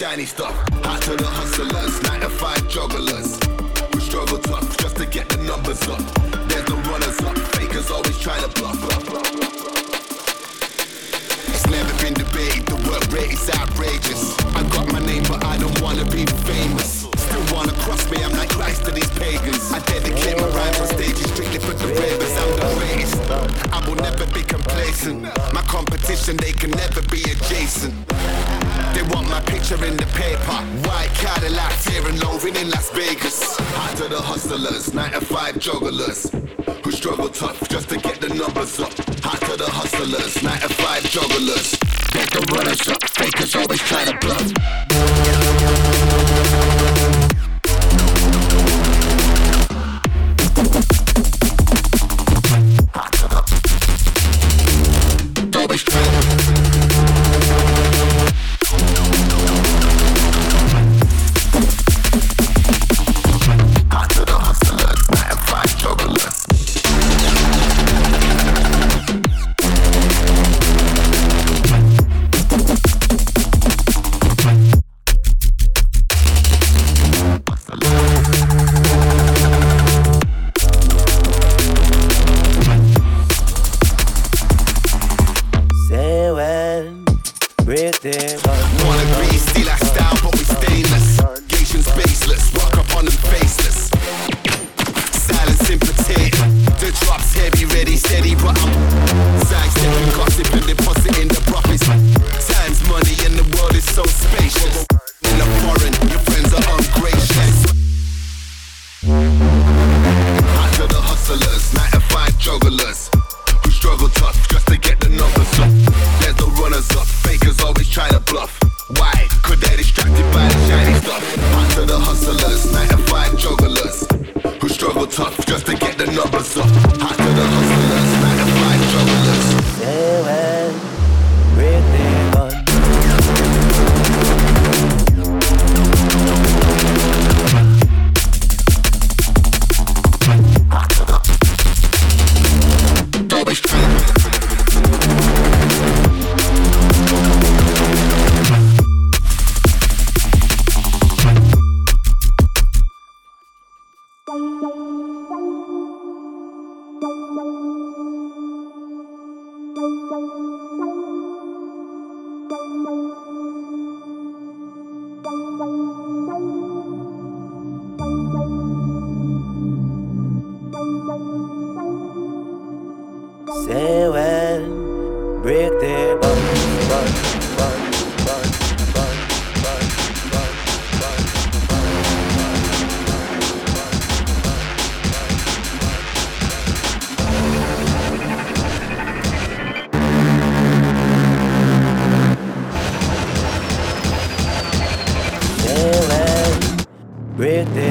shiny stuff. Hot to the hustlers, 9 to 5 jugglers. We struggle tough just to get the numbers up. There's the runners up, fakers always trying to bluff. It's debated, the work rate is outrageous. I got my name, but I don't wanna be famous. Still wanna cross me, I'm like Christ to these pagans. I dedicate my rhymes on stages strictly for the ravers. I'm the greatest. I will never be complacent. My competition, they can never be adjacent. They want my picture in the paper. White Cadillac, tearing loafing in Las Vegas. Hot to the hustlers, 9 to 5 jugglers. Who struggle tough just to get the numbers up. Hot to the hustlers, 9 to 5 jugglers. Get the runners up, fakers always try to bluff. One degree, steal our style, but we stainless. Gation's baseless.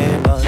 table.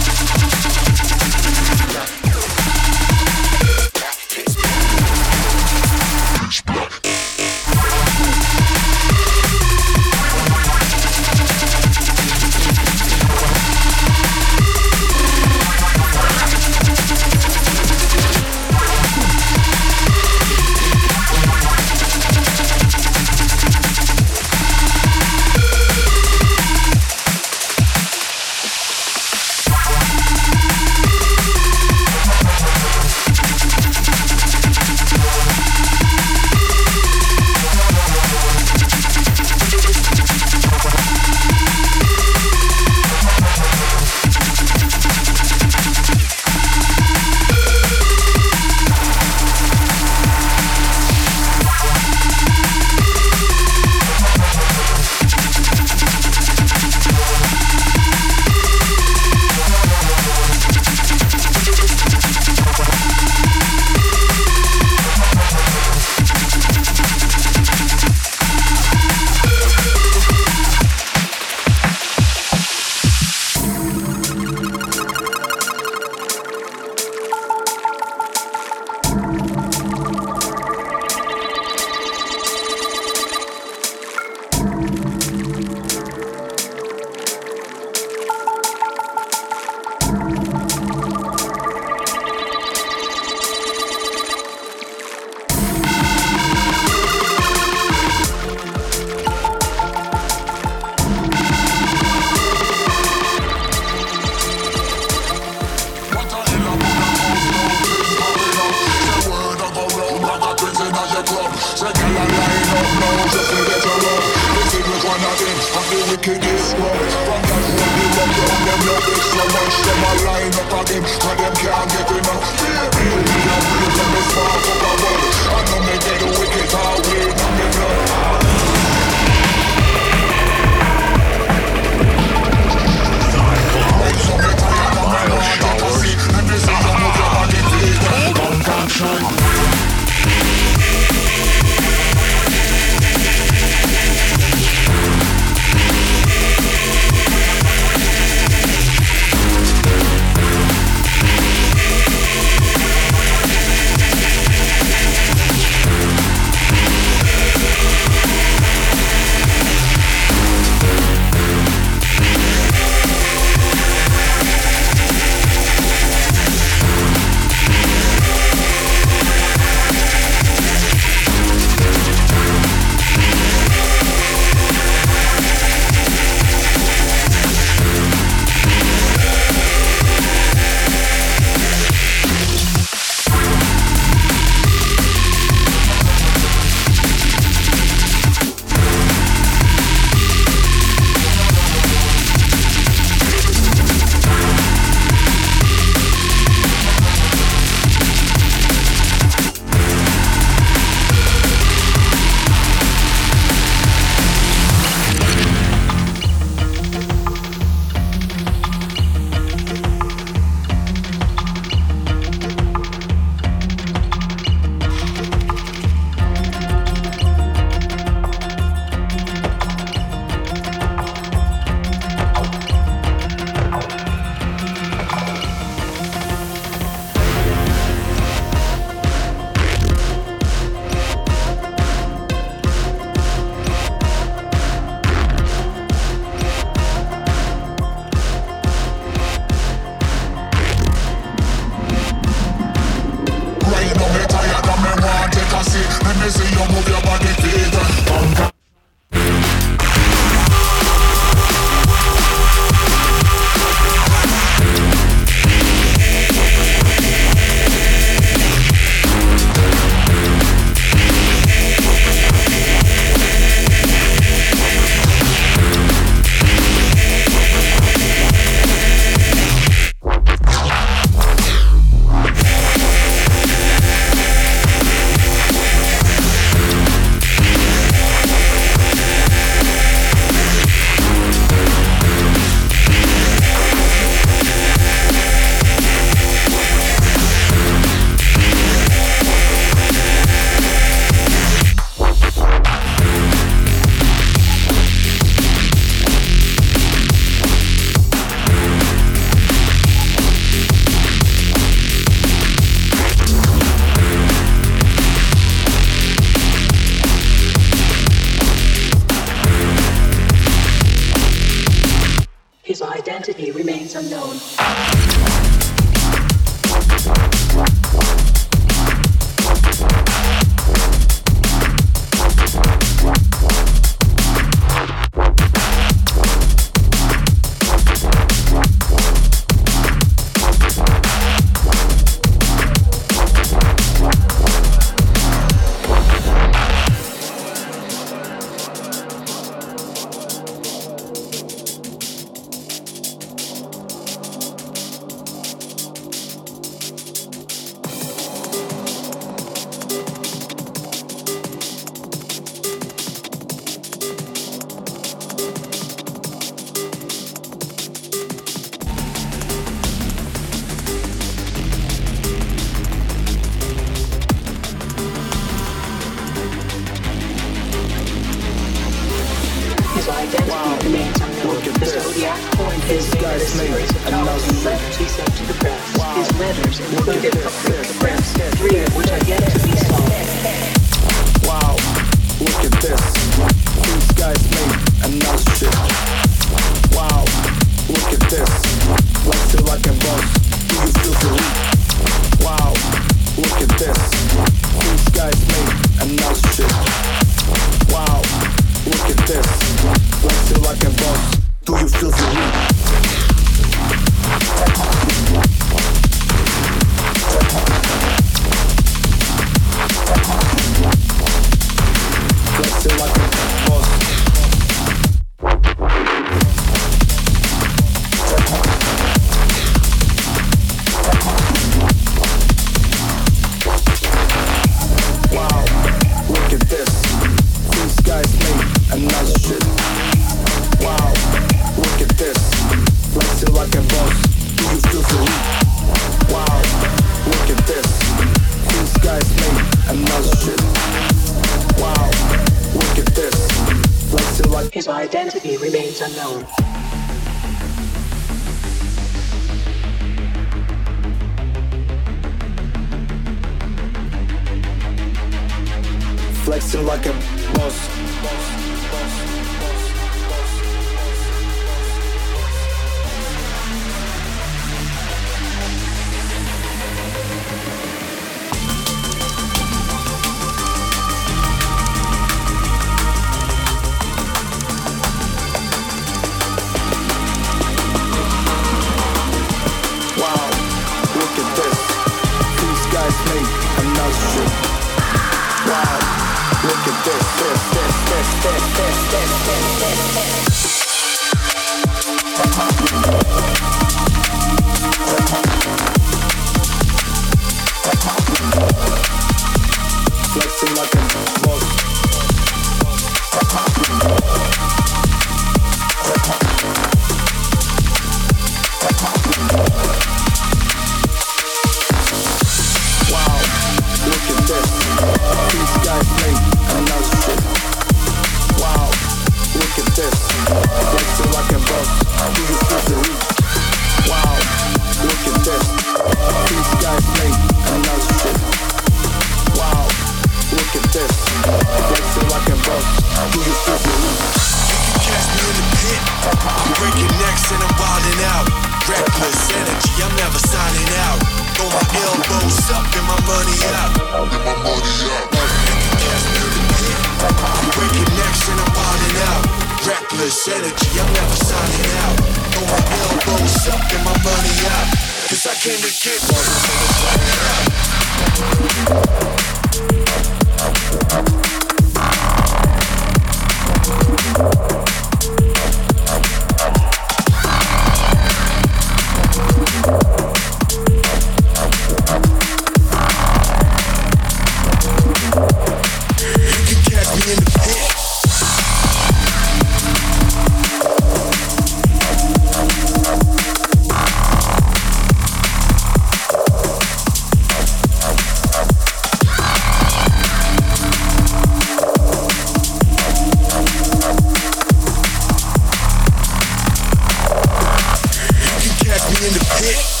in the pit.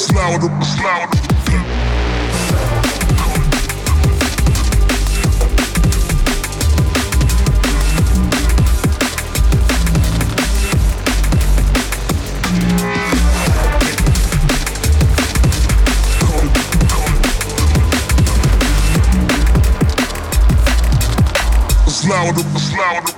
it's louder, it's louder. It's louder, it's louder.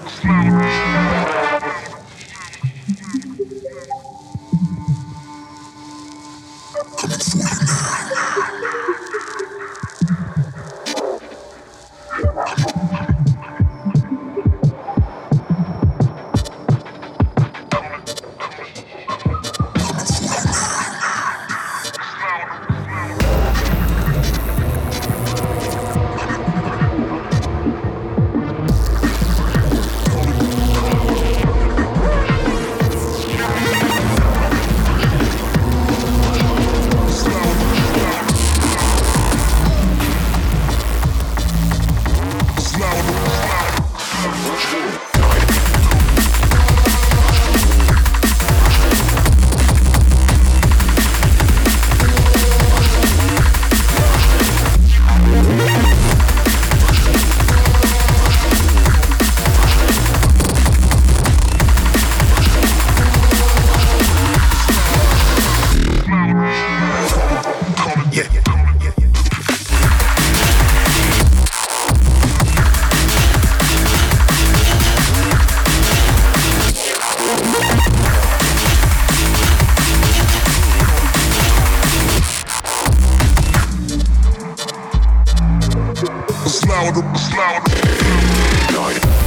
louder, it's night.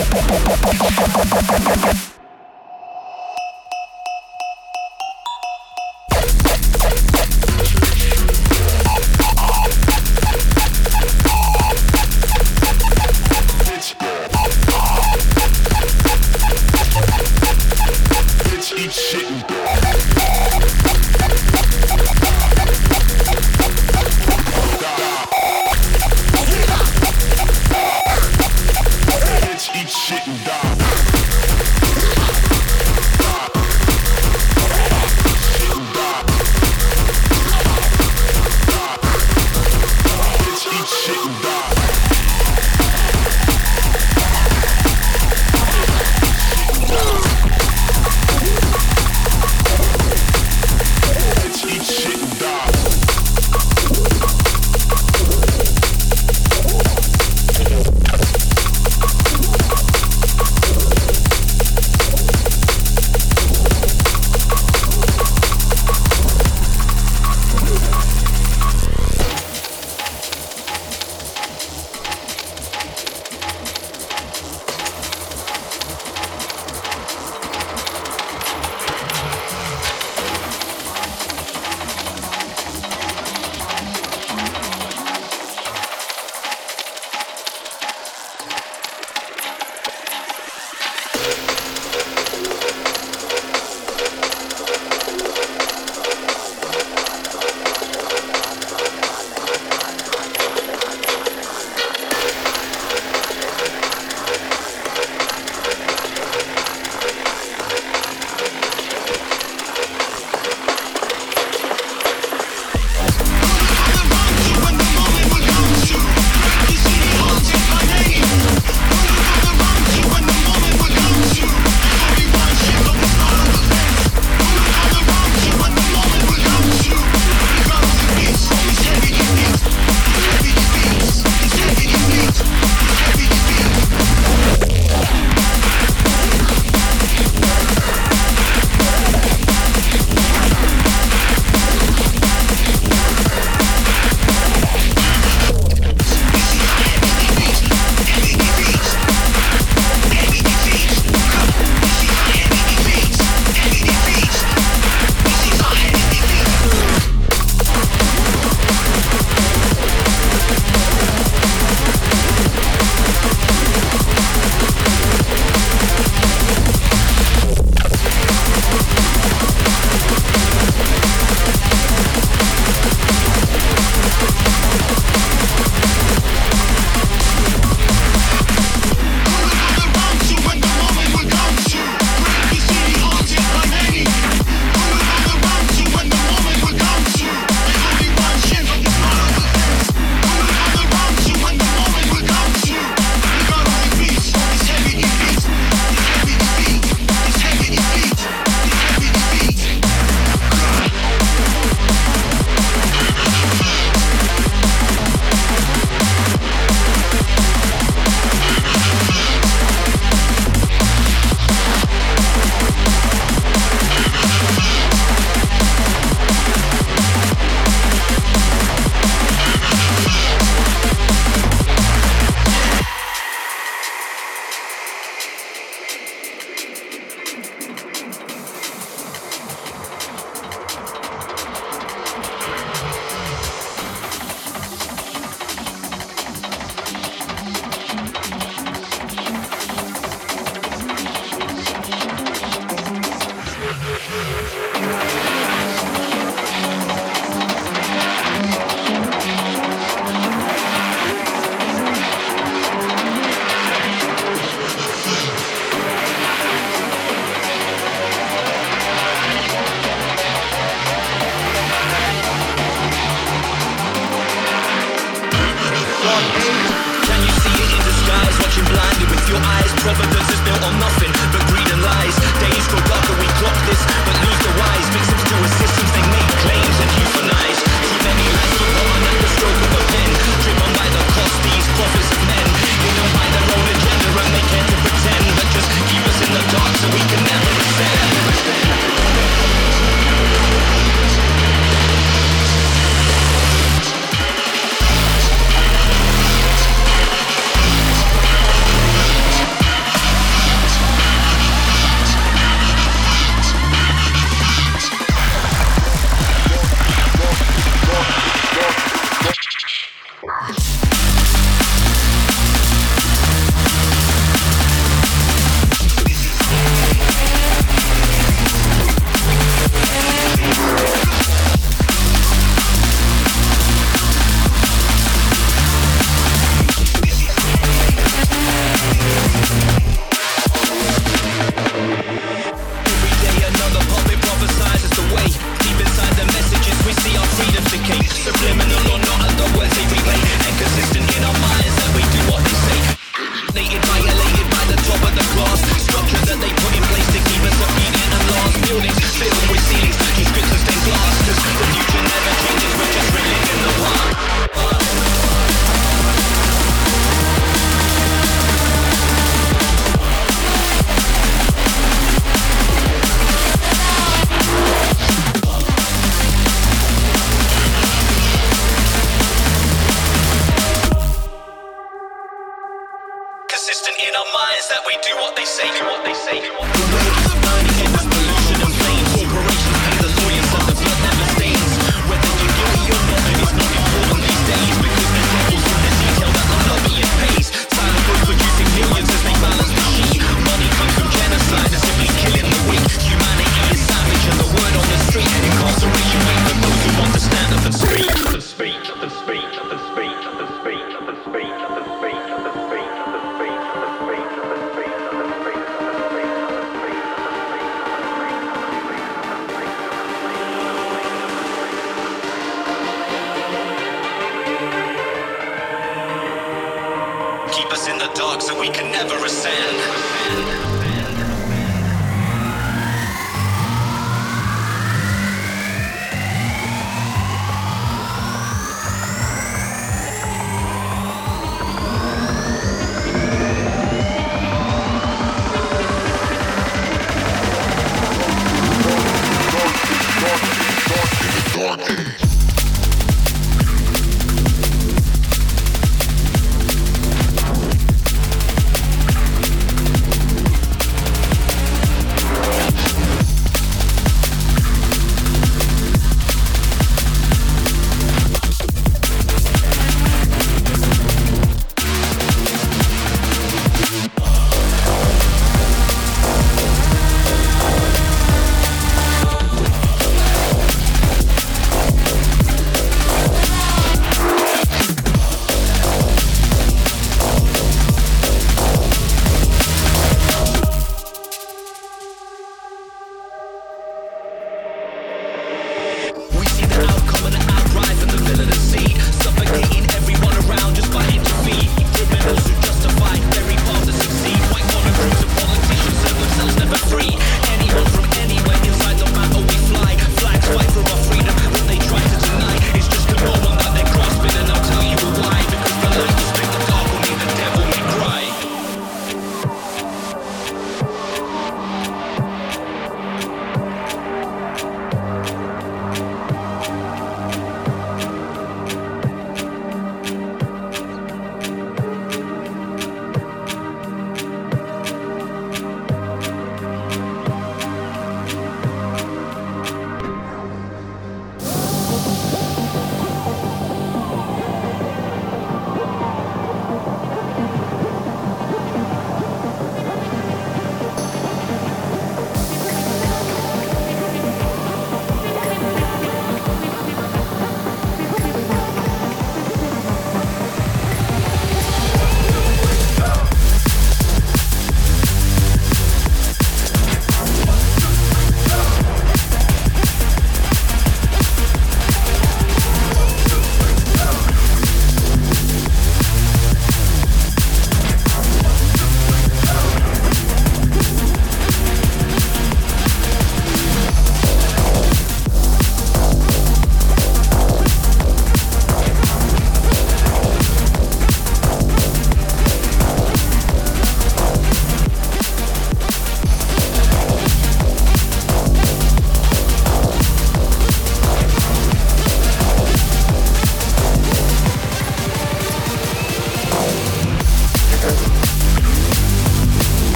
どこかしら?